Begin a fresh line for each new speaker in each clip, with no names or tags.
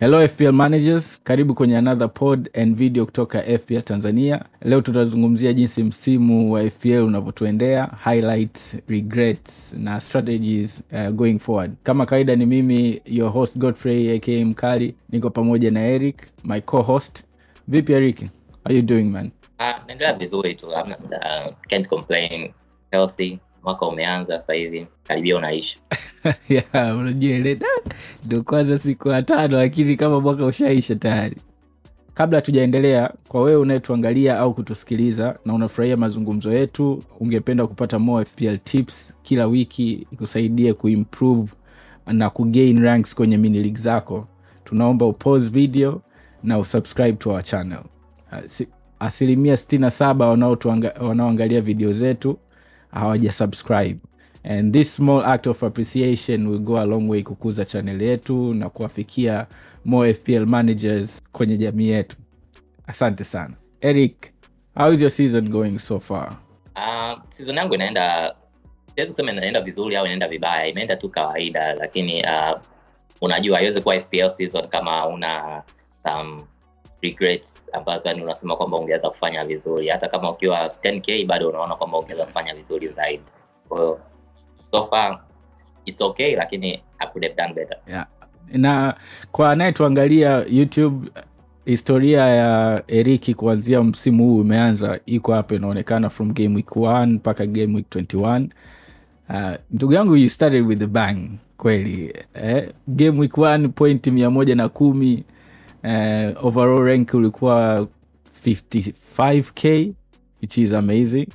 hello fpl managers. Karibu kwenye another pod and video kutoka fpl tanzania. Leo tutazungumzia jinsi msimu wa fpl unavyotuendea highlight regrets na strategies uh, going forward. Kama kawaida ni mimi your host godfrey aka mkali. Niko pamoja na eric my co-host. Vipi eric? How you doing man?
Uh, vizuri tu uh, can't complain. Healthy mwaka umeanza sasa hivi karibia unaisha
unajua ndo kwanza siku ya tano lakini kama mwaka ushaisha tayari. Kabla hatujaendelea kwa wewe unayetuangalia au kutusikiliza na unafurahia mazungumzo yetu ungependa kupata more fpl tips kila wiki ikusaidie kuimprove na kugain ranks kwenye mini zako tunaomba upause video na usubscribe to our channel. Asilimia 67 wanaoangalia video zetu hawaja subscribe. And this small act of appreciation will go a long way kukuza channel yetu na kuwafikia more fpl managers kwenye jamii yetu. Asante sana. Eric how is your season going so far?
Uh, season yangu inaenda siwezi kusema inaenda vizuri au inaenda vibaya imeenda tu kawaida lakini uh, unajua haiwezi kuwa fpl season kama una some regrets ambazo yani unasema kwamba ungeweza kufanya vizuri. Hata kama ukiwa 10k bado unaona kwamba ungeweza kufanya vizuri zaidi. Kwa hiyo so far it's okay lakini I could have done better.
Yeah. na kwa anayetuangalia youtube historia ya eriki kuanzia msimu huu umeanza iko hapa inaonekana from game week 1 mpaka game week 21 uh, ndugu yangu you started with the bang kweli. Eh? game week 1 point mia moja na kumi eh, overall rank ulikuwa 55k which is amazing.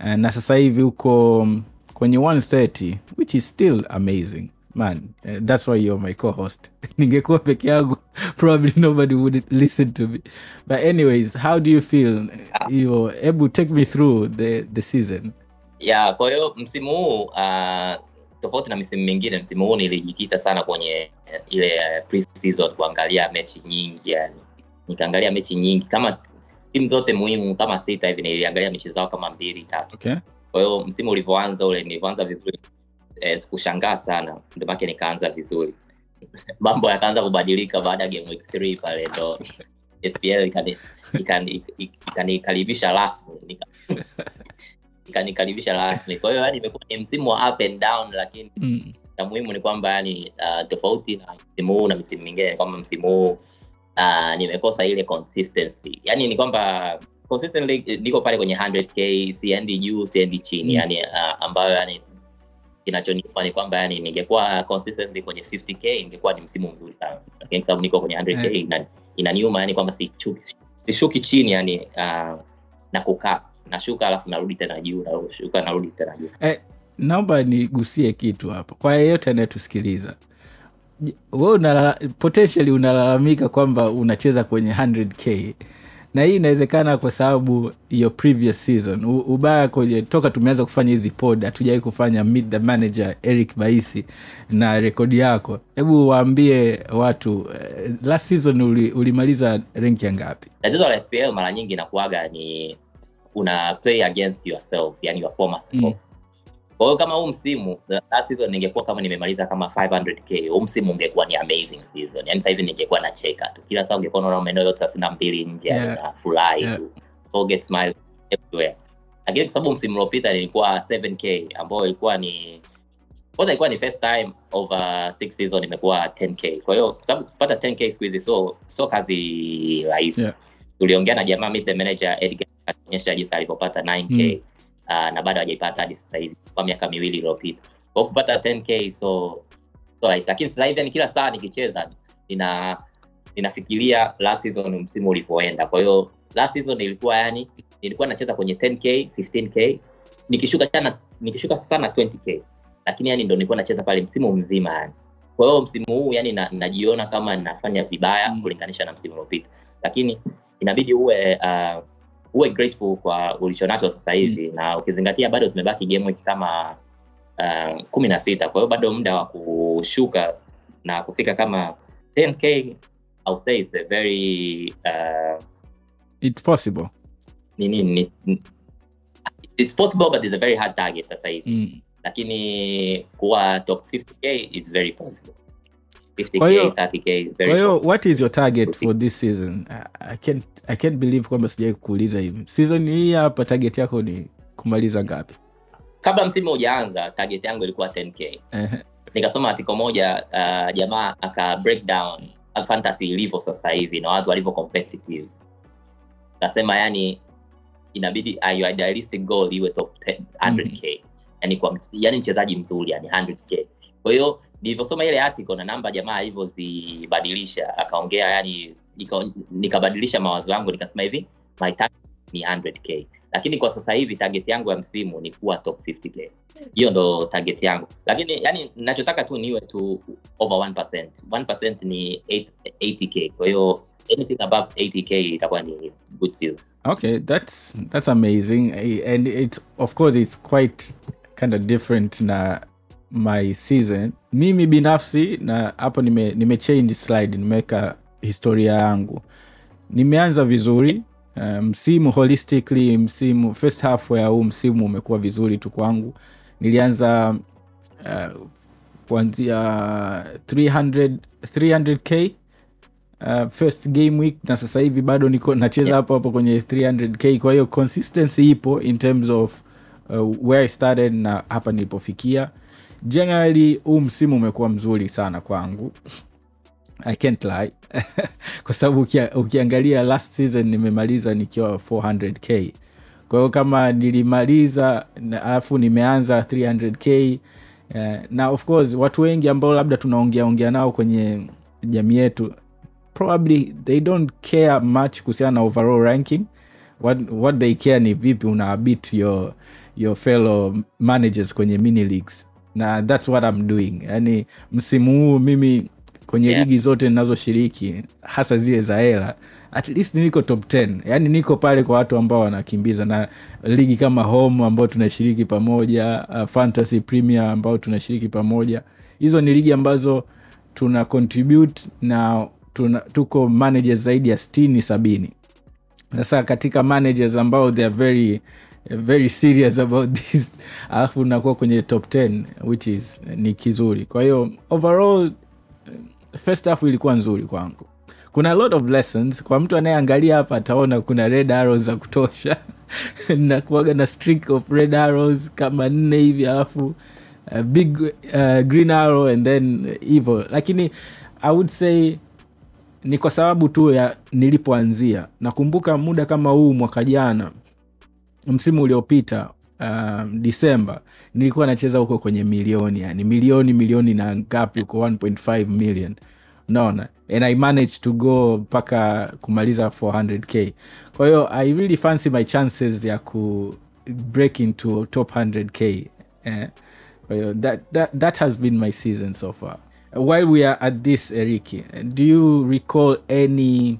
Uh, na sasa hivi uko kwenye 130 which is still amazing. Man uh, that's why you're my co-host. Ningekuwa peke yangu probably nobody would listen to me. But anyways how do you feel? You hebu take me through the, the season.
Ya kwa hiyo msimu huu uh, tofauti na misimu mingine msimu huu nilijikita sana kwenye ile uh, pre-season kuangalia mechi nyingi yani. Nikaangalia mechi nyingi kama timu zote muhimu kama sita hivi niliangalia mechi zao kama mbili tatu.
Okay.
Kwa hiyo msimu ulivyoanza ule nilivyoanza vizuri eh, sikushangaa sana. Ndio maana nikaanza vizuri. Mambo yakaanza kubadilika baada ya game week 3 pale ndo FPL ikani- ikani- ikanikaribisha rasmi ikanikaribisha rasmi kwa hiyo yani imekuwa ni msimu wa up and down lakini
mm.
cha muhimu ni kwamba yani uh, tofauti na msimu huu na misimu mingine kwamba msimu huu uh, nimekosa ile consistency yani ni kwamba consistently niko pale kwenye 100k siendi juu siendi chini
Mm.
yani uh, ambayo yani kinachonipa ni kwamba yani ningekuwa consistently kwenye 50k ingekuwa ni msimu mzuri sana lakini kwa sababu niko kwenye 100k
Eh.
ina, yani kwamba sishuki sishuki chini yani uh, na kukaa nashuka alafu narudi tena juu nashuka narudi tena juu.
Eh, naomba nigusie kitu hapo. Kwa yeyote anayetusikiliza we potentially unalalamika kwamba unacheza kwenye 100k na hii inawezekana kwa sababu your previous season. U, ubaya kwenye toka tumeanza kufanya hizi pod hatujawai kufanya meet the manager eric baisi na rekodi yako. Hebu waambie watu eh, last season uli, ulimaliza renki ya ngapi?
Tatizo la fpl mara nyingi inakuaga ni una play against yourself yani your former self
Mm.
kwa hiyo kama huu msimu last season ningekuwa kama nimemaliza kama 500k huu msimu ungekuwa ni amazing season yani sasa hivi ningekuwa nacheka tu kila saa ungekuwa unaona maeneo yote thelathini na mbili nje
Yeah.
yeah. na furahi
Yeah.
tu Forget smile everywhere lakini kwa sababu msimu uliopita nilikuwa 7k ambayo ilikuwa ni kwanza ilikuwa ni first time over six season imekuwa 10k kwa hiyo sababu kupata 10k siku hizi so so kazi rahisi
Yeah.
tuliongea na jamaa meet the manager Edgar akionyesha jinsi alivyopata 9k
Mm.
uh, na bado hajaipata hadi sasa hivi kwa miaka miwili iliyopita. Kwa hiyo kupata 10k so so rahisi lakini sasa hivi ni kila saa nikicheza nina ninafikiria last season msimu ulivyoenda. Kwa hiyo last season ilikuwa yani nilikuwa nacheza kwenye 10k 15k nikishuka sana nikishuka sana 20k lakini yani ndo nilikuwa nacheza pale msimu mzima yani. Kwa hiyo msimu huu yani na, najiona kama nafanya vibaya
Mm.
kulinganisha na msimu uliopita. Lakini inabidi uwe uh, uwe grateful kwa ulichonacho sasa hivi na ukizingatia bado zimebaki game week kama uh, kumi na sita. Kwa hiyo bado muda wa kushuka na kufika kama 10k I'll say it's a very uh,
its possible.
ni, ni, ni, ni, it's possible but it's a very hard target sasa hivi.
Mm.
lakini kuwa top 50k it's very possible 50k
Kwa hiyo-
30k very
kwa hiyo what is your target for this season? I- can't, I can't believe kwamba sijai kuuliza hivi. Season hii hapa target yako ni kumaliza ngapi?
Kabla msimu hujaanza target yangu ilikuwa 10k
Ehe.
nikasoma atiko moja uh, jamaa aka breakdown fantasy ilivyo sasa hivi na watu walivyo competitive. Kasema yani inabidi uh, your idealistic goal iwe top 10, 100k yani kwa yani mchezaji mzuri yani 100k kwa hiyo nilivyosoma ile article na namba jamaa alivyozibadilisha akaongea yani ika- nikabadilisha mawazo yangu nikasema hivi my target ni 100k lakini kwa sasa hivi target yangu ya msimu ni kuwa top 50k hiyo ndo target yangu. Lakini yani nachotaka tu niwe tu over 1%. 1% ni 80k kwa hiyo anything above 80k itakuwa ni good season.
Okay that's that's amazing. And it of course it's quite kind of different na my season. Mimi binafsi na hapo nime, nime change slide nimeweka historia yangu. Nimeanza vizuri uh, msimu holistically msimu first half ya huu msimu umekuwa vizuri tu kwangu. Nilianza uh, kuanzia 300 300k uh, first game week na sasa hivi bado niko nacheza hapo hapo kwenye 300k kwa hiyo consistency ipo in terms of uh, where i started na hapa nilipofikia generally huu msimu umekuwa mzuri sana kwangu. I can't lie. Kwa sababu ukia, ukiangalia last season nimemaliza nikiwa 400k kwa hiyo kama nilimaliza alafu nimeanza 300k uh, na of course watu wengi ambao labda tunaongea ongea nao kwenye jamii yetu probably they don't care much kuhusiana na overall ranking. What, what they care ni vipi una beat your, your fellow managers kwenye mini leagues na thats what I'm doing. Yani msimu huu mimi kwenye
Yeah.
ligi zote ninazoshiriki hasa zile za hela at least niko top 10 yani niko pale kwa watu ambao wanakimbiza na ligi kama home ambao tunashiriki pamoja uh, fantasy premier ambao tunashiriki pamoja. Hizo ni ligi ambazo tuna contribute na tuna, tuko managers zaidi ya stini sabini. Sasa katika managers ambao they are very very serious about this alafu nakuwa kwenye top 10 which is ni kizuri. Kwa hiyo overall first half ilikuwa nzuri kwangu. Kuna lot of lessons. Kwa mtu anayeangalia hapa ataona kuna red arrows za kutosha. Nakuaga na streak of red arrows kama nne hivi alafu uh, big uh, green arrow and then hivo lakini i would say ni kwa sababu tu ya nilipoanzia. Nakumbuka muda kama huu mwaka jana msimu uliopita uh, disemba nilikuwa nacheza huko kwenye milioni yani milioni milioni na ngapi huko 1.5 million. Unaona? And i managed to go mpaka kumaliza 400k kwa hiyo i really fancy my chances ya ku break into top 100k eh? kwa hiyo that, that, that has been my season so far. While we are at this eriki do you recall any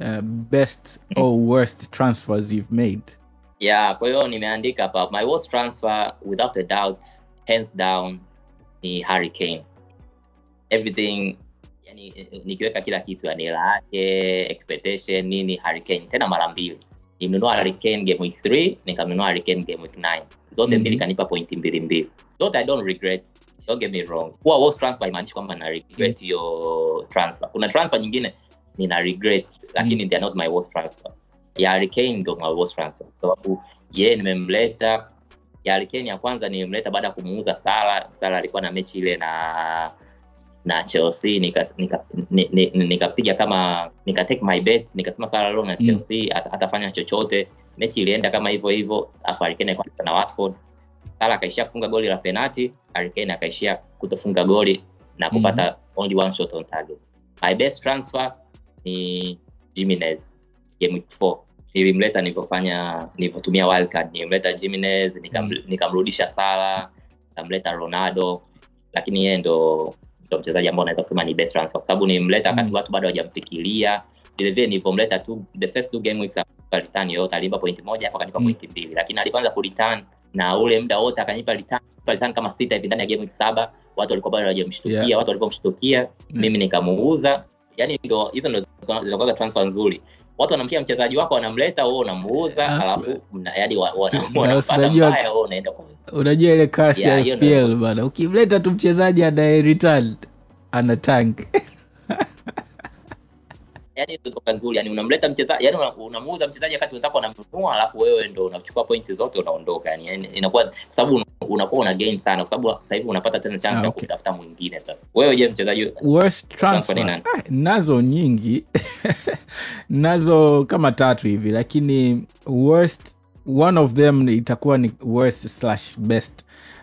uh, best or worst transfers you've made
yeah kwa hiyo nimeandika hapa my worst transfer without a doubt hands down ni hurricane everything yani nikiweka kila kitu yani hela yake expectation nini hurricane tena mara mbili. Nimenunua hurricane game week 3 nikamnunua hurricane game week 9 zote
Mhm.
mbili kanipa pointi mbili mbili. Zote i don't regret. Don't get me wrong. Kuwa worst transfer imaanishi kwamba na regret hiyo transfer. Kuna transfer nyingine nina regret lakini they are not my worst transfer ya ndo my worst transfer kwa sababu yeye nimemleta ya hurricane ya kwanza nimemleta baada ya kumuuza sala sala alikuwa na mechi ile na na chelsea nikapiga nika, nika, nika, nika kama nika take my bet nikasema sala leo na
Mm.
chelsea ata- atafanya chochote. Mechi ilienda kama hivyo hivyo afu hurricane alikuwa na watford. Sala akaishia kufunga goli la penalti hurricane akaishia kutofunga goli na kupata only one shot on target. My best transfer ni Jimenez game week 4 nilimleta nilivyofanya nilivyotumia wildcard nilimleta Jimenez nikam,
Mm.
nikamrudisha Sala nikamleta Ronaldo lakini yeye ndo ndo mchezaji ambao naweza kusema ni best transfer kwa sababu nilimleta wakati
Mm.
watu bado hawajamfikiria vile vile nilivyomleta tu the first two game weeks return yoyote alimpa point moja hapo akanipa
Mm.
pointi mbili lakini alipoanza kureturn na ule muda wote akanipa return, return kama sita hivi ndani ya game week saba watu walikuwa bado hawajamshtukia
Yeah.
watu walipomshtukia
Mm.
mimi nikamuuza yani ndo hizo ndo zinakuwa transfer nzuri watu wanamtia mchezaji wako wanamleta wewe unamuuza
Alafu-
alafu yaani wanapata
unajua-
mbaya wewe unaenda kwa
unajua ile kasi
Yeah,
ya fpl bana ukimleta tu mchezaji anaye return ana tank
yani ndio toka nzuri yani unamleta mchezaji yani unamuuza mchezaji wakati wenzako wanamnunua alafu wewe ndo unachukua pointi zote unaondoka yani, yani inakuwa kwa sababu unakuwa una gain sana kwa sababu sasa hivi unapata tena chance
Ah,
ya kutafuta mwingine sasa. Wewe je mchezaji
worst
Transfer?
transfer ah, nazo nyingi. Nazo kama tatu hivi lakini worst one of them itakuwa ni worst slash best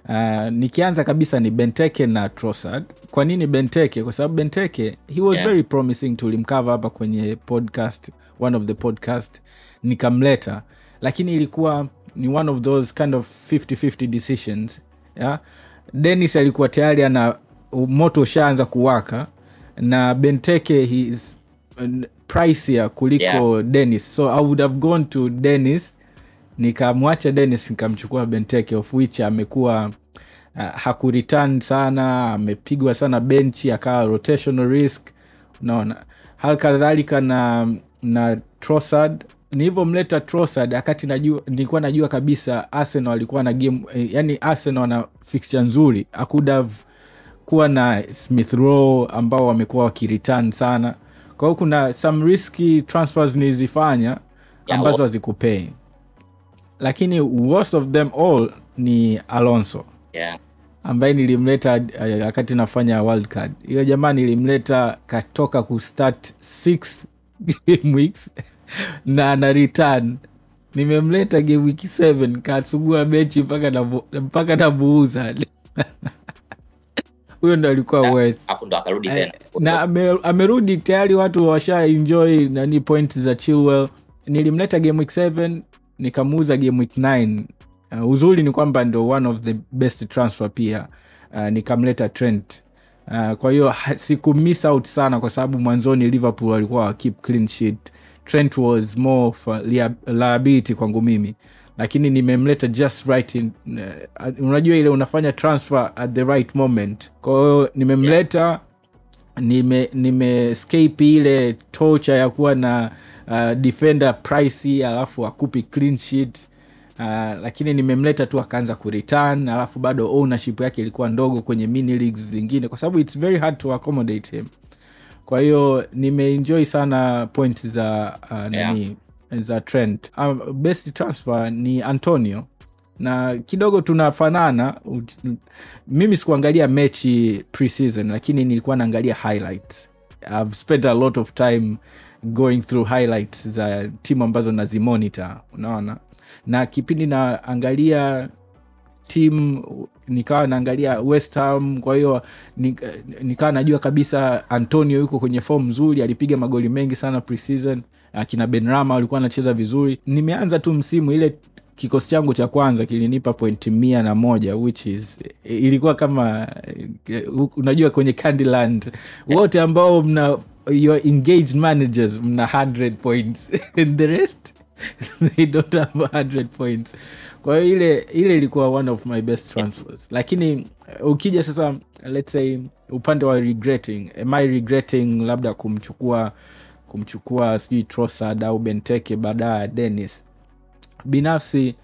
uh, nikianza kabisa ni benteke na trosad kwa nini benteke kwa sababu benteke he was
Yeah.
very promising tulimkava hapa kwenye podcast one of the podcast nikamleta lakini ilikuwa ni one of those kind of 50-50 decisions yeah? denis alikuwa tayari ana moto ushaanza kuwaka na benteke his pricier kuliko
Yeah.
denis so i would have gone to dennis nikamwacha dennis nikamchukua benteke of which amekuwa uh, hakuritan sana amepigwa sana benchi akawa rotational risk. Unaona? Hali kadhalika na na trosad nilivyomleta trosad akati najua nilikuwa najua kabisa arsenal alikuwa na game eh, yani arsenal ana fixture nzuri. Akudav kuwa na smith row ambao wamekuwa wakiritan sana. Kwa hiyo kuna some risky transfers nilizifanya ambazo hazikupei lakini worst of them all ni alonso.
Yeah.
ambaye nilimleta wakati wakati nafanya world card. Hiyo jamaa nilimleta katoka kustart six game weeks na na return. Nimemleta game week 7 kasugua mechi mpaka mpaka namuuza huyo ndo alikuwa
Na-
Eh,
tena.
na ame, amerudi tayari watu washa enjoy nani point za chilwell. Nilimleta game week 7 nikamuuza game week 9 uh, uzuri ni kwamba ndo one of the best transfer pia. Uh, nikamleta trent. Uh, kwa hiyo siku miss out sana kwa sababu mwanzoni liverpool walikuwa wa keep clean sheet. Trent was more for liability kwangu mimi. Lakini nimemleta just right in, uh, unajua ile unafanya transfer at the right moment. Kwa hiyo nimemleta nime nimescape ile tocha ya kuwa na uh, defender pricy alafu akupi clean sheet uh, lakini nimemleta tu akaanza kureturn alafu bado ownership yake ilikuwa ndogo kwenye mini leagues zingine kwa sababu its very hard to accommodate him. Kwa hiyo nimeenjoy sana point za uh, nani za trend uh, best transfer ni antonio. Na kidogo tunafanana mimi sikuangalia mechi preseason lakini nilikuwa naangalia highlights. I've spent a lot of time going through highlights za timu ambazo nazimonita unaona? Na kipindi naangalia tim nikawa naangalia west ham kwa hiyo nikawa najua kabisa antonio yuko kwenye fom nzuri alipiga magoli mengi sana preseason. Akina benrama walikuwa anacheza vizuri. Nimeanza tu msimu ile kikosi changu cha kwanza kilinipa point mia na moja which is ilikuwa kama unajua kwenye candyland wote ambao mna your engaged managers mna 100 points. And the rest they don't have 100 points. Kwa hiyo ile ile ilikuwa one of my best transfers. Lakini uh, ukija sasa let's say upande wa regretting am i regretting labda kumchukua kumchukua sijui trosad au benteke baadaye ya dennis? Binafsi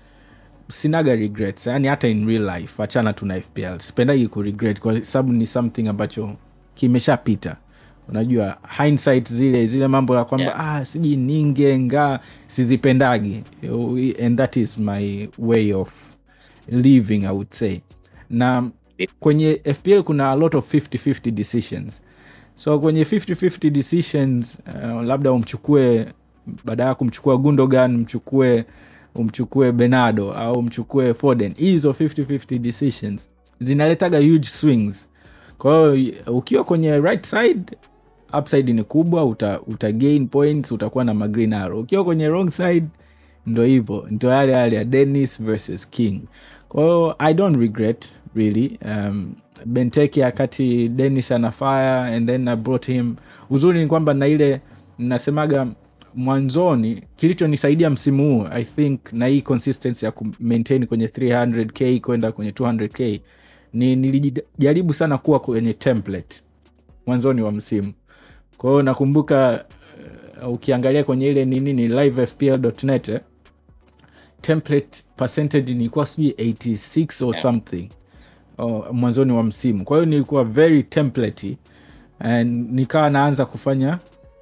sinaga regrets. Yani hata in real life achana tuna fpl sipendagi kuregret kwa sababu ni something ambacho kimeshapita unajua hindsight zile zile mambo ya kwamba
Yeah.
ah, siji ninge ngaa sizipendagi. And that is my way of living i would say. Na kwenye fpl kuna a lot of 50-50 decisions. So kwenye 50-50 decisions uh, labda umchukue baada ya kumchukua gundogan mchukue umchukue benado au mchukue foden hizo 50-50 decisions zinaletaga huge swings. Kwa hiyo ukiwa kwenye right side upside ni kubwa uta, uta gain points utakuwa na magreen arrow. Ukiwa kwenye wrong side ndo hivyo. Ndo yale yale ya dennis versus king. Kwahiyo i don't regret really. Um, benteki akati dennis ana and then i brought him. Uzuri ni kwamba na ile nasemaga mwanzoni kilichonisaidia msimu huu i think na hii consistency ya kumaintain kwenye 300k kwenda kwenye 200k ni nilijaribu sana kuwa kwenye template mwanzoni wa msimu kwa hiyo nakumbuka uh, ukiangalia kwenye ile nini ni livefpl.net eh, template percentage nilikuwa sijui 86 or something oh, mwanzoni wa msimu. Kwa hiyo nilikuwa very template and nikawa naanza kufanya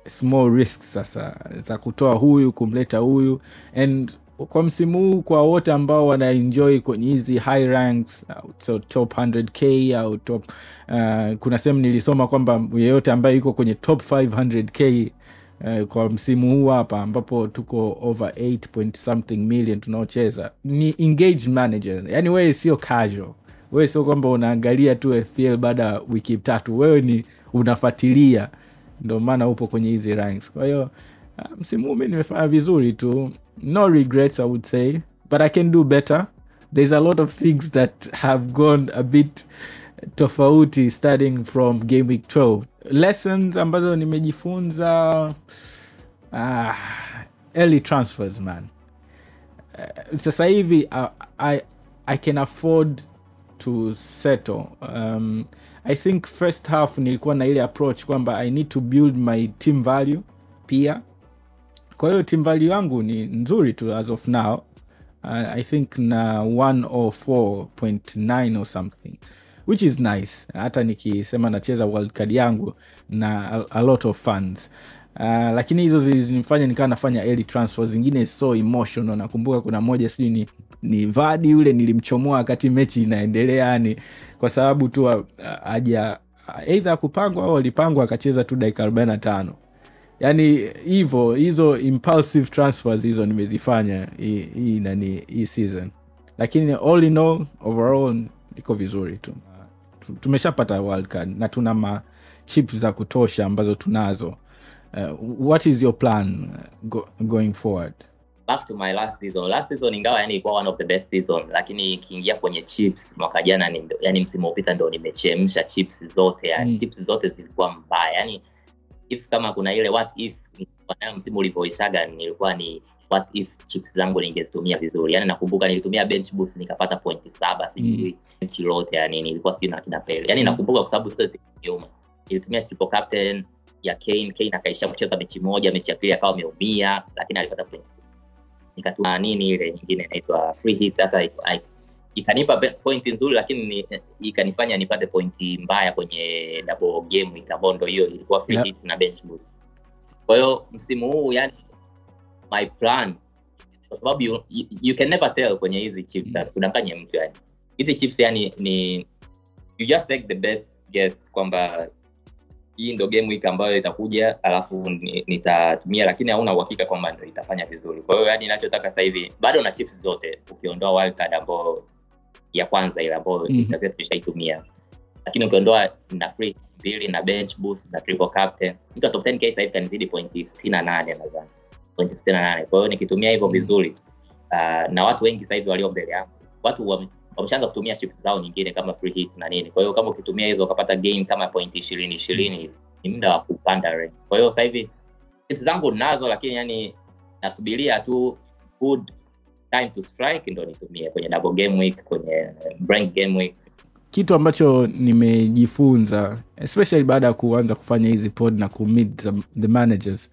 small risk sasa za kutoa huyu kumleta huyu and kwa msimu huu kwa wote ambao wanaenjoy kwenye hizi high ranks uh, so top 100k au top uh, kuna sehemu nilisoma kwamba yeyote ambaye yuko kwenye top 500k uh, kwa msimu huu hapa ambapo tuko over 8 point something million tunaocheza ni engaged manager. Yani wewe sio casual. Wewe sio kwamba unaangalia tu fpl baada ya wiki tatu. Wewe ni unafatilia ndo maana upo kwenye hizi ranks. Kwa hiyo msimu huu mi nimefanya vizuri tu. No regrets i would say. But i can do better. There's a lot of things that have gone a bit tofauti starting from game week 12 lessons ambazo nimejifunza uh, early transfers man. Uh, sasa hivi I, I, i can afford to settle. Um, i think first half nilikuwa na ile approach kwamba i need to build my team value pia kwa hiyo team value yangu ni nzuri tu as of now. Uh, i think na 104.9 or something which is nice. Hata nikisema nacheza world card yangu na a, a lot of funds Uh, lakini hizo zilinifanya nikawa nafanya early transfer zingine so emotional. Nakumbuka kuna moja sijui ni, ni vadi yule nilimchomoa wakati mechi inaendelea yani kwa sababu tu uh, aja eidha kupangwa au alipangwa akacheza tu dakika 45 yani hivo hizo impulsive transfers hizo nimezifanya hii hii nani hii season. Lakini all in all overall iko vizuri tu. Tu- tumeshapata world card na tuna ma chip za kutosha ambazo tunazo. Uh, what is your plan uh, go, going forward?
Back to my last season. Last season ingawa yani ilikuwa one of the best season lakini ikiingia kwenye chips mwaka jana yani msimu upita ndo nimechemsha chips zote yani
Mm.
chips zote zilikuwa mbaya yani if kama kuna ile what if nayo msimu ulivyoishaga nilikuwa ni what if chips zangu ningezitumia vizuri. Yani nakumbuka nilitumia bench boost nikapata pointi saba sijui benchi lote yani nilikuwa sijui na kina pele. Yani
Mm.
nakumbuka kwa sababu zote zilinyuma nilitumia triple captain ya Kane Kane akaisha kucheza mechi moja mechi ya pili akawa ameumia lakini alipata point. Nikatuma nini ile nyingine inaitwa free hit hata ikanipa pointi nzuri lakini ni, ikanifanya nipate pointi mbaya kwenye double game week hiyo ilikuwa free
yep.
hit na bench boost kwa hiyo msimu huu yani my plan kwa sababu you, you, you can never tell kwenye hizi chips
Mm.
asikudanganye mtu yani hizi chips yani ni you just take the best guess kwamba hii ndo game week ambayo itakuja alafu nitatumia lakini hauna uhakika kwamba ndo itafanya vizuri kwa hiyo yani inachotaka sasa hivi bado na chips zote ukiondoa wildcard ambayo ya kwanza ile ambayo
Mhm.
mm-hmm. tumeshaitumia lakini ukiondoa na free mbili na bench boost na triple captain mtu wa top 10k sasa hivi kanizidi pointi sitini na nane nadhani pointi sitini na nane kwa hiyo nikitumia hivyo
Mhm.
vizuri uh, na watu wengi sasa hivi walio mbele yangu watu wame- wameshaanza kutumia chip zao nyingine kama free hit na nini kwa hiyo kama ukitumia hizo ukapata gain kama pointi ishirini ishirini hivi ni muda wa kupanda rank kwa hiyo sasa hivi chips zangu nazo lakini yani nasubiria tu good time to strike ndo nitumie kwenye double game week kwenye eh, blank game weeks
kitu ambacho nimejifunza especially baada ya kuanza kufanya hizi pod na kumit the, the managers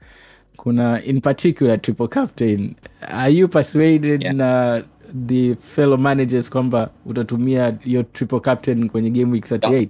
kuna in particular triple captain. Are you persuaded
Yeah.
na the fellow managers kwamba utatumia your triple captain kwenye game week 38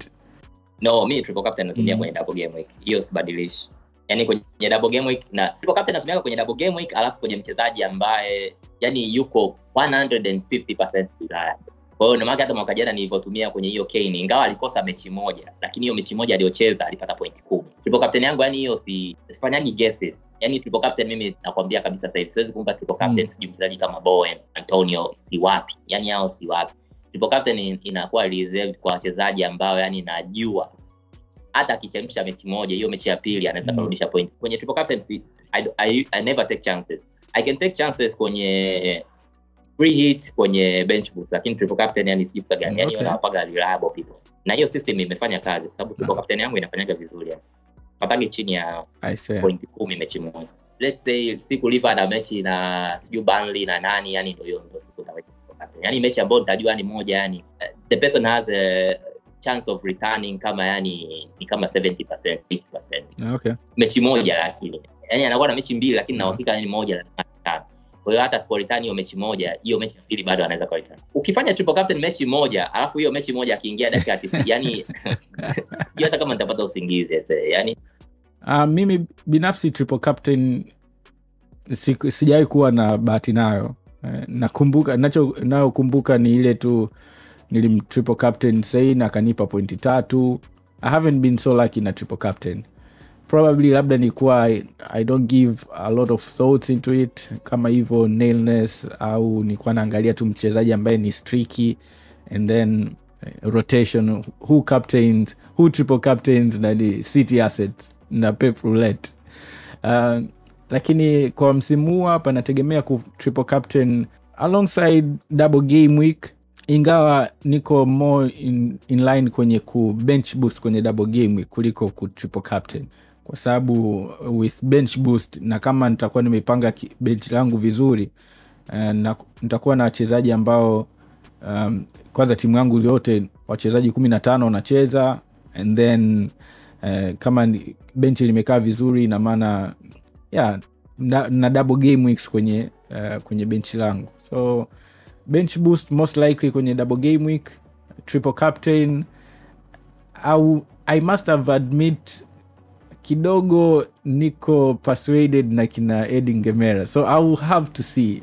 no mi triple captain natumia
Mm.
kwenye double game week. Hiyo sibadilishi yani kwenye double game week na triple captain natumia kwenye double game week alafu kwenye mchezaji ambaye yani yuko 150% Ulaya kwa hiyo ndomake hata mwaka jana nilivyotumia kwenye hiyo Kane ingawa alikosa mechi moja lakini hiyo mechi moja aliyocheza alipata pointi kumi triple captain yangu yani hiyo si sifanyagi guesses. Yani triple captain mimi nakwambia kabisa sasa hivi siwezi kumpa triple captain
Mm.
sijui mchezaji kama Bowen Antonio si wapi. Yani hao si wapi. Triple captain inakuwa reserved kwa wachezaji ambao yani najua hata akichemsha mechi moja hiyo mechi ya pili anaweza
Mm.
kurudisha point. Kwenye triple captaincy I, I, I never take chances. I can take chances kwenye free hit kwenye bench boost lakini triple captain yani sijui gani. Yani
Okay.
wanawapaga reliable people. Na hiyo system imefanya kazi kwa sababu triple
Ah.
captain yangu inafanyaga vizuri yani. Patage chini ya point kumi mechi moja. Let's say siku liva na mechi na sijui Burnley na nani yani ndio hiyo ndio siku nitaweka yani mechi ambayo nitajua ni moja yani eh, the person has a chance of returning kama yani ni kama 70% 50%
okay.
Mechi moja lakini. Yani anakuwa na mechi mbili lakini na
Mm.
yani moja lazima kwa hiyo hata asiporeturn hiyo mechi moja hiyo mechi ya pili bado anaweza kureturn ukifanya triple captain mechi moja alafu hiyo mechi moja akiingia dakika ya 90 yani sijui hata kama nitapata usingizi yani.
Uh, mimi binafsi triple captain si, sijawai kuwa na bahati nayo. Eh, nakumbuka nacho nayokumbuka ni ile tu nilim triple captain sain akanipa pointi tatu. I haven't been so lucky na triple captain. Probably labda nikuwa I, don't give a lot of thoughts into it. Kama hivyo nailness au nikuwa naangalia tu mchezaji ambaye ni streaky and then eh, rotation who captains who triple captains na city assets na pep roulette. Uh, lakini kwa msimu huu hapa nategemea ku triple captain alongside double game week ingawa niko more in, in line kwenye ku bench boost kwenye double game kuliko ku triple captain. Kwa sababu with bench boost na kama nitakuwa nimepanga bench langu vizuri uh, na, nitakuwa na wachezaji ambao um, kwanza timu yangu yote wachezaji kumi na tano wanacheza and then uh, kama benchi limekaa vizuri ina maana yeah, na, na double game weeks kwenye uh, kwenye benchi langu. So bench boost most likely kwenye double game week triple captain au i must have admit kidogo niko persuaded na kina edin gemera. So i will have to see.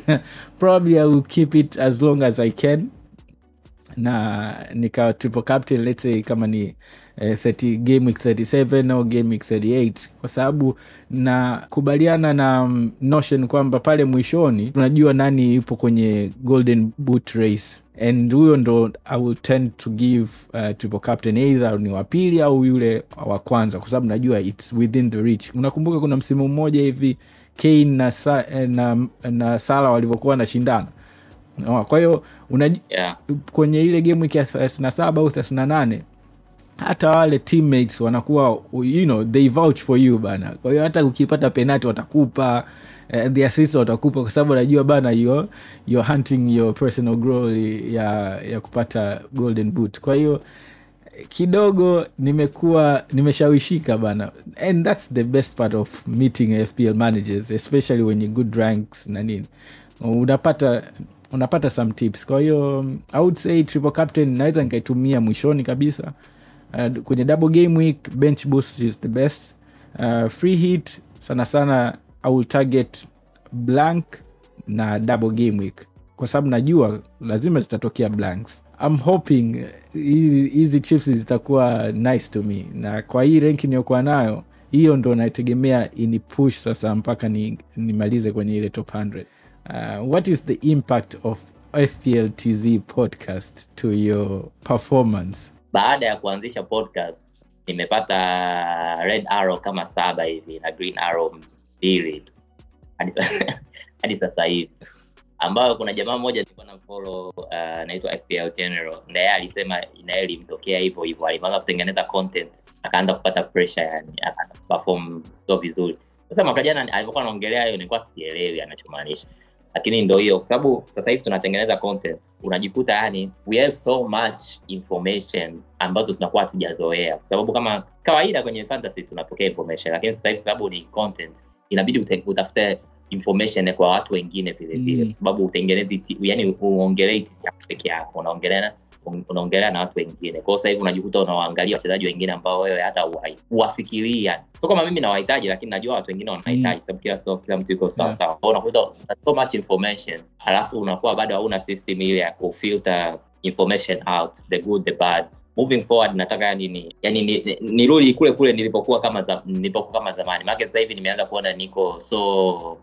Probably i will keep it as long as i can. Na nika triple captain let's say kama ni eh, 30, game week 37 au game week 38 kwa sababu nakubaliana na mm, notion kwamba pale mwishoni tunajua nani yupo kwenye golden boot race. And huyo ndo i will tend to give uh, triple captain either ni wa pili au yule wa kwanza. Kwa sababu najua its within the reach. Unakumbuka kuna msimu mmoja hivi kane na, sa, eh, na, na sala walivyokuwa wanashindana kwa hiyo
yeah.
kwenye ile game wiki ya 37 au 38 hata wale teammates wanakuwa you know, they vouch for you bana. Kwa hiyo hata ukipata penati watakupa uh, the assist watakupa kwa sababu najua bana you're hunting your personal glory ya, ya kupata golden boot. Kwa hiyo kidogo nimekuwa nimeshawishika bana. And that's the best part of meeting fpl managers especially wenye good ranks na nini. Unapata unapata some tips. Kwa hiyo i would say triple captain naweza nikaitumia mwishoni kabisa uh, kwenye double game week bench boost is the best. Uh, free hit sana sana i will target blank na double game week. Kwa sababu najua lazima zitatokea blanks. I'm hoping eh, hizi chips zitakuwa nice to me. Na kwa hii renki niyokuwa nayo hiyo ndo naitegemea ini push sasa mpaka ni- nimalize kwenye ile top 100 uh, what is the impact of fpltz podcast to your performance
baada ya kuanzisha podcast nimepata red arrow kama saba hivi na green arrow mbili hadi sa- sasa hivi. Ambayo kuna jamaa mmoja nilikuwa na follow uh, anaitwa fpl general. Na yeye alisema naye ilimtokea hivyo hivyo. Alianza kutengeneza content akaanza kupata pressure yani akaanza perform sio vizuri. Sasa mwaka jana alivyokuwa anaongelea hiyo nilikuwa sielewi anachomaanisha lakini ndo hiyo kwa sababu sasa hivi tunatengeneza content. Unajikuta yani we have so much information ambazo tunakuwa hatujazoea. Kwa sababu kama kawaida kwenye fantasy tunapokea information lakini sasa hivi sababu ni content inabidi utafute information kwa watu wengine vile vile.
Mm.
kwa sababu utengenezi yani uongelei peke yako unaongelea na- un- unaongelea na watu wengine. Kwao sasa hivi unajikuta unawaangalia wachezaji wengine ambao wewe hata uwafikiria so kama mimi nawahitaji lakini najua watu wengine wanahitaji
Mm.
sababu kila so, kila mtu yuko sawa
Yeah.
unakuta una so much information alafu unakuwa bado hauna system ile ya kufilter information out the good the bad. Moving forward nataka yani ni yani ni- ni- nirudi kule kule nilipokuwa kama za, nilipokuwa kama zamani. Maana sasa hivi nimeanza kuona niko so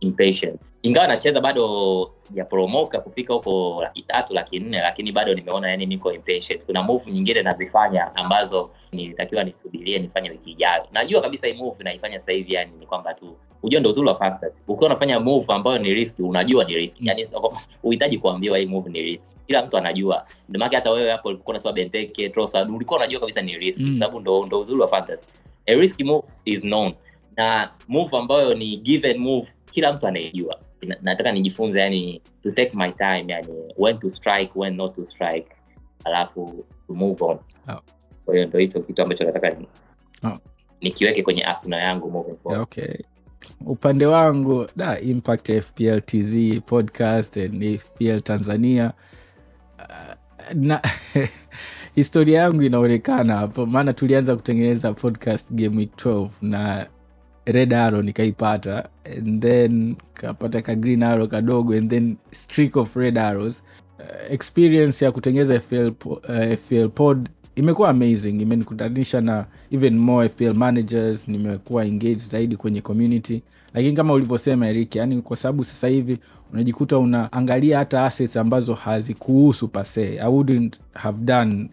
impatient. Ingawa nacheza bado sijaporomoka kufika huko laki tatu laki nne lakini bado nimeona yani niko impatient. Kuna move nyingine nazifanya ambazo nilitakiwa nisubirie nifanye wiki ijayo. Najua kabisa hii move naifanya sasa hivi yani ni kwamba tu unajua ndo uzuri wa fantasy ukiwa unafanya move ambayo ni risk unajua ni risk. Yani uhitaji kuambiwa hii move ni risk. Kila mtu anajua. Ndio maana hata wewe hapo ulikuwa unasema Benteke Trossard ulikuwa unajua kabisa ni risk.
Mm.
sababu ndo ndo uzuri wa fantasy a risky move is known na move ambayo ni given move kila mtu anaijua. Nataka nijifunze yani to take my time yani when to strike when not to strike alafu to move on.
Oh.
kwa hiyo ndo hicho kitu ambacho nataka ni,
Oh.
nikiweke kwenye arsenal yangu moving forward.
Okay. Upande wangu da impact fpl tz podcast and fpl tanzania. Uh, na historia yangu inaonekana hapo maana tulianza kutengeneza podcast game week 12 na red arrow nikaipata and then kapata ka green arrow kadogo and then streak of red arrows. Uh, experience ya kutengeza FPL, uh, FPL pod imekuwa amazing. Imenikutanisha na even more FPL managers nimekuwa engaged zaidi kwenye community. Lakini kama ulivyosema Eric yani kwa sababu sasa hivi unajikuta unaangalia hata assets ambazo hazikuhusu pase i wouldn't have done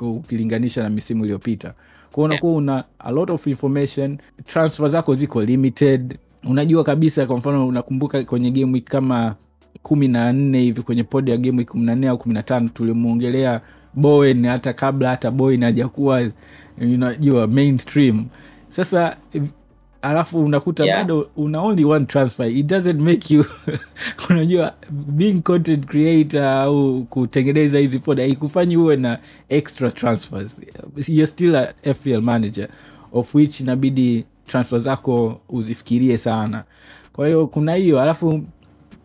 ukilinganisha na misimu iliyopita kwao unakuwa una a lot of information transfer zako ziko limited. Unajua kabisa kwa mfano unakumbuka kwenye game week kama kumi na nne hivi kwenye pod ya game week kumi na nne au kumi na tano tulimwongelea bowen hata kabla hata bowen hajakuwa unajua mainstream. Sasa alafu unakuta
Yeah.
bado una only one transfer. It doesn't make you unajua being content creator au kutengeneza hizi pod haikufanyi uwe na extra transfers. You're still a fpl manager of which inabidi transfer zako uzifikirie sana. Kwa hiyo kuna hiyo alafu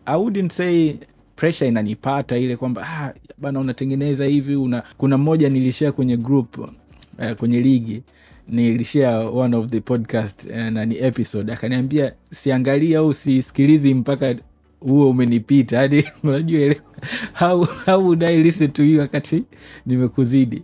i wouldn't say pressure inanipata ile kwamba ah, bana unatengeneza hivi una kuna mmoja nilishia kwenye group uh, kwenye ligi nilishare one of the podcast uh, nani episode. Akaniambia siangalia au sisikilizi mpaka huo umenipita. Hadi unajua how, would I listen to you wakati nimekuzidi?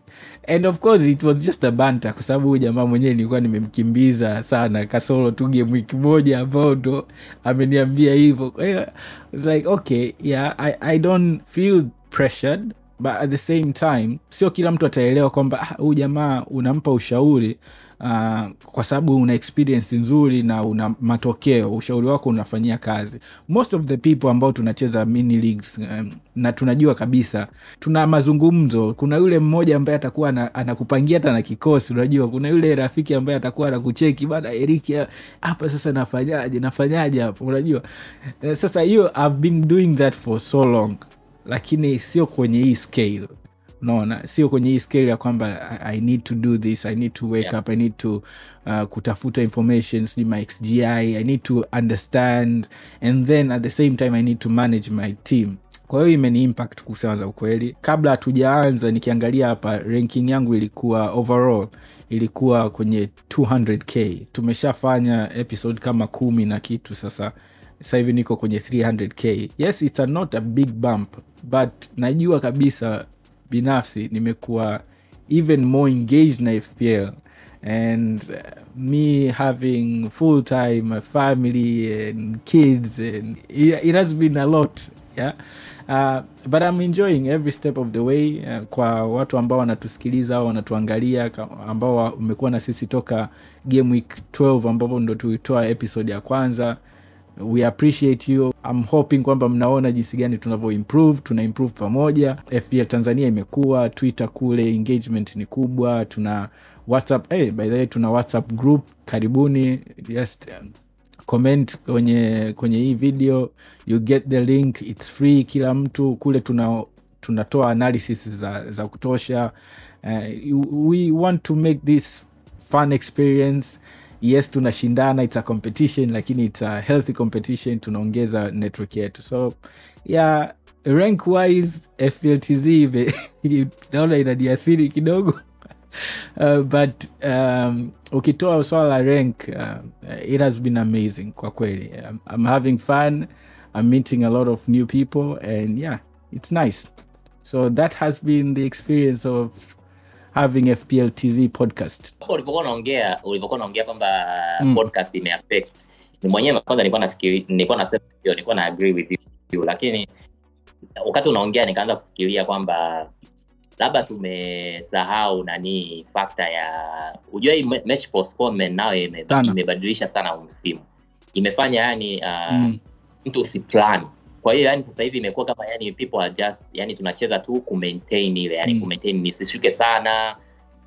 And of course it was just a banta kwa sababu huyu jamaa mwenyewe nilikuwa nimemkimbiza sana kasoro tu game wiki moja ambao ndo ameniambia hivyo. Kwa hiyo like okay yeah I, i don't feel pressured but at the same time sio kila mtu ataelewa kwamba "Ah, uh, jamaa unampa ushauri uh, kwa sababu una experience nzuri na una matokeo ushauri wako unafanyia kazi. Most of the people ambao tunacheza mini leagues um, na tunajua kabisa tuna mazungumzo. Kuna yule mmoja ambaye atakuwa ana- anakupangia hata na kikosi unajua. Kuna yule rafiki ambaye atakuwa anakucheki bana eriki hapa sasa nafanyaje nafanyaje hapo unajua. Eh, sasa hiyo i've been doing that for so long lakini sio kwenye hii scale. Unaona sio kwenye hii scale ya kwamba I, i need to do this i need to wake
Yeah.
up i need to uh, kutafuta information sijui my xgi i need to understand and then at the same time i need to manage my team. Kwa hiyo imeni impact kusema za ukweli. Kabla hatujaanza nikiangalia hapa ranking yangu ilikuwa overall ilikuwa kwenye 200k tumeshafanya episode kama kumi na kitu sasa sasa hivi niko kwenye 300k yes it's a not a big bump but najua kabisa binafsi nimekuwa even more engaged na fpl and uh, me having full time family and kids and it, it has been a lot yeah? Uh, but i'm enjoying every step of the way uh, kwa watu ambao wanatusikiliza au wanatuangalia ambao umekuwa na sisi toka game week 12 ambapo ndo tulitoa episode ya kwanza we appreciate you. I'm hoping kwamba mnaona jinsi gani tunavyo improve tuna improve pamoja. Fpl tanzania imekuwa twitter kule engagement ni kubwa tuna whatsapp hey, by the way tuna whatsapp group. Karibuni just um, comment kwenye kwenye hii video. You get the link its free kila mtu. Kule tuna tunatoa analysis za, za kutosha. Uh, we want to make this fun experience yes tunashindana it's a competition lakini it's a healthy competition tunaongeza network yetu. So yeah rank wise fltz naona inaniathiri kidogo. Uh, but um, ukitoa swala la rank uh, it has been amazing kwa kweli. I'm, i'm having fun i'm meeting a lot of new people and yeah it's nice. So that has been the experience of having fpltz podcast.
Hapo ulivyokuwa unaongea ulivyokuwa unaongea kwamba
Mm.
podcast imeaffect. Ni mwenyewe kwanza nilikuwa nafikiri nilikuwa nasema hiyo nilikuwa na agree with you lakini wakati unaongea nikaanza kufikiria kwamba labda tumesahau nani fakta ya hujua hii match postponement nayo imebadilisha sana umsimu msimu. Imefanya yani uh,
mm.
mtu usiplan kwa hiyo yani sasa hivi imekuwa kama yani people are just yani tunacheza tu kumaintain ile yani
Mm.
mm. kumaintain nisishuke sana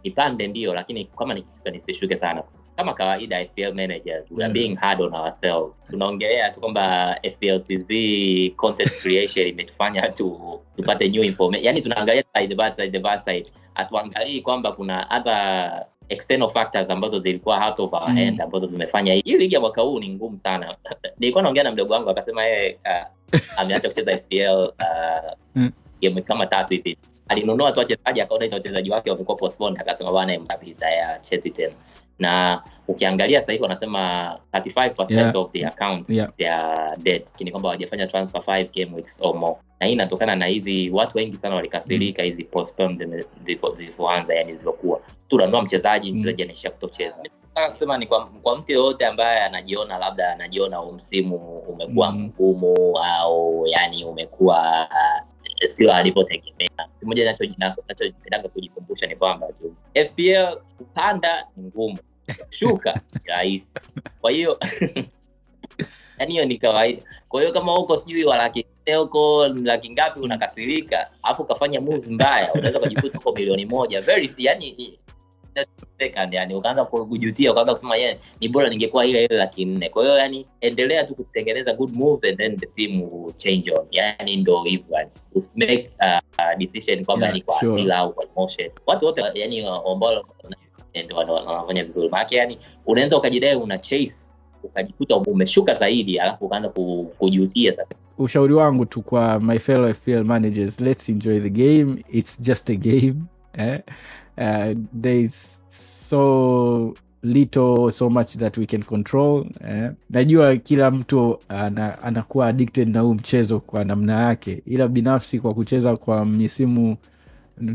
nipande ndio lakini kama nikishuka nisishuke sana kama kawaida FPL managers we are
Mm.
being hard on ourselves tunaongelea tu kwamba FPL TV content creation imetufanya tu tupate new information yani tunaangalia side by side by side hatuangalii kwamba kuna other external factors ambazo zilikuwa out of our
Mm.
ambazo zimefanya hii. Hii ligi ya mwaka huu ni ngumu sana. Nilikuwa naongea na mdogo wangu akasema yeye uh, ameacha kucheza fpl uh,
Mm.
game kama tatu hivi. Alinunua tu wachezaji akaona wachezaji wake wamekuwa postponed. Akasema bwana mtapita ya cheti tena na ukiangalia sasa hivi wanasema 35%
Yeah.
of the accounts
Yeah.
they are dead ni kwamba hawajafanya transfer 5 game weeks or more na hii inatokana na hizi watu wengi sana walikasirika hizi postponed zilivyo- zilivyoanza yani zilivyokuwa tunanua mchezaji
Mm.
anaisha kutocheza nataka kusema ni kwa, kwa mtu yoyote ambaye anajiona labda anajiona msimu umekuwa
Mm.
mgumu au yani umekuwa uh, sio alivyotegemea. Kimoja nachopendaga kujikumbusha ni kwamba fpl kupanda ni ngumu. Shuka ni rahisi. Kwa hiyo yani hiyo ni kawaida. Kwa hiyo kama uko sijui wa laki nne huko laki ngapi unakasirika alafu ukafanya mbaya unaweza ukajikuta uko milioni moja. Very yani ni- second yani ukaanza kujutia ukaanza kusema yeah, ni bora ningekuwa ile ile laki nne. Kwa hiyo yani endelea tu kutengeneza good move and then the team will change on. Yani ndo hivyo yani. Make uh, decision kwamba
Yeah,
ni kwa
sure.
au kwa emotion. Watu wote yani ambao ndio wanafanya vizuri. Maana yani unaweza ukajidai una chase ukajikuta umeshuka zaidi alafu ukaanza kujutia sasa.
Ushauri wangu tu kwa my fellow fpl managers let's enjoy the game. It's just a game eh? Uh, there's so little so much that we can control eh? najua kila mtu ana, anakuwa addicted na huu mchezo kwa namna yake. Ila binafsi kwa kucheza kwa misimu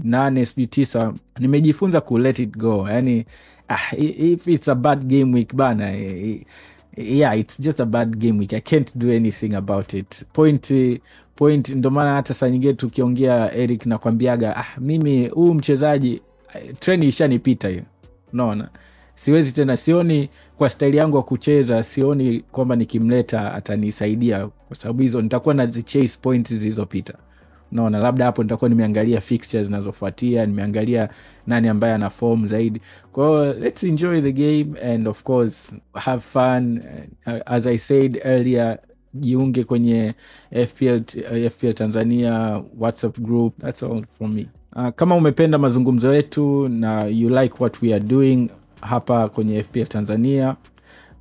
nane sijui tisa nimejifunza ku let it go. Yani ah, if it's a bad game week bana eh, yeah it's just a bad game week. I can't do anything about it. Point eh, point ndo maana hata saa nyingine tukiongea eric nakwambiaga ah, mimi huu mchezaji eh, treni ishanipita hiyo. Unaona? Siwezi tena sioni kwa staili yangu ya kucheza sioni kwamba nikimleta atanisaidia kwa sababu hizo nitakuwa na chase points zilizopita. Unaona? Labda hapo nitakuwa nimeangalia fixtures zinazofuatia nimeangalia nani ambaye ana form zaidi. Kwa let's enjoy the game and of course have fun. Uh, as i said earlier jiunge kwenye fpl, FPL tanzania whatsapp group. That's all from me uh, kama umependa mazungumzo yetu na you like what we are doing hapa kwenye fpl tanzania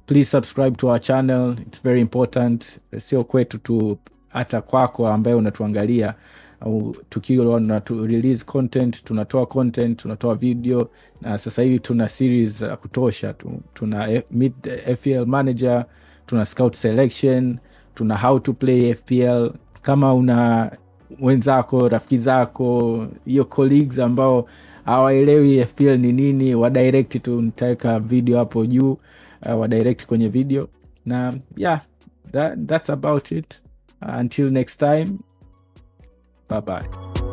please subscribe to our channel. Its very important. Sio kwetu tu hata kwako ambaye unatuangalia tukiwa natu release content tunatoa content tunatoa video na sasa hivi tuna series za kutosha tu. Tuna meet the fpl manager tuna scout selection tuna how to play fpl kama una wenzako rafiki zako hiyo colleagues ambao hawaelewi fpl ni nini wadirect tu nitaweka video hapo juu uh, wadirect kwenye video. Na yeah that, that's about it. Uh, until next time bye bye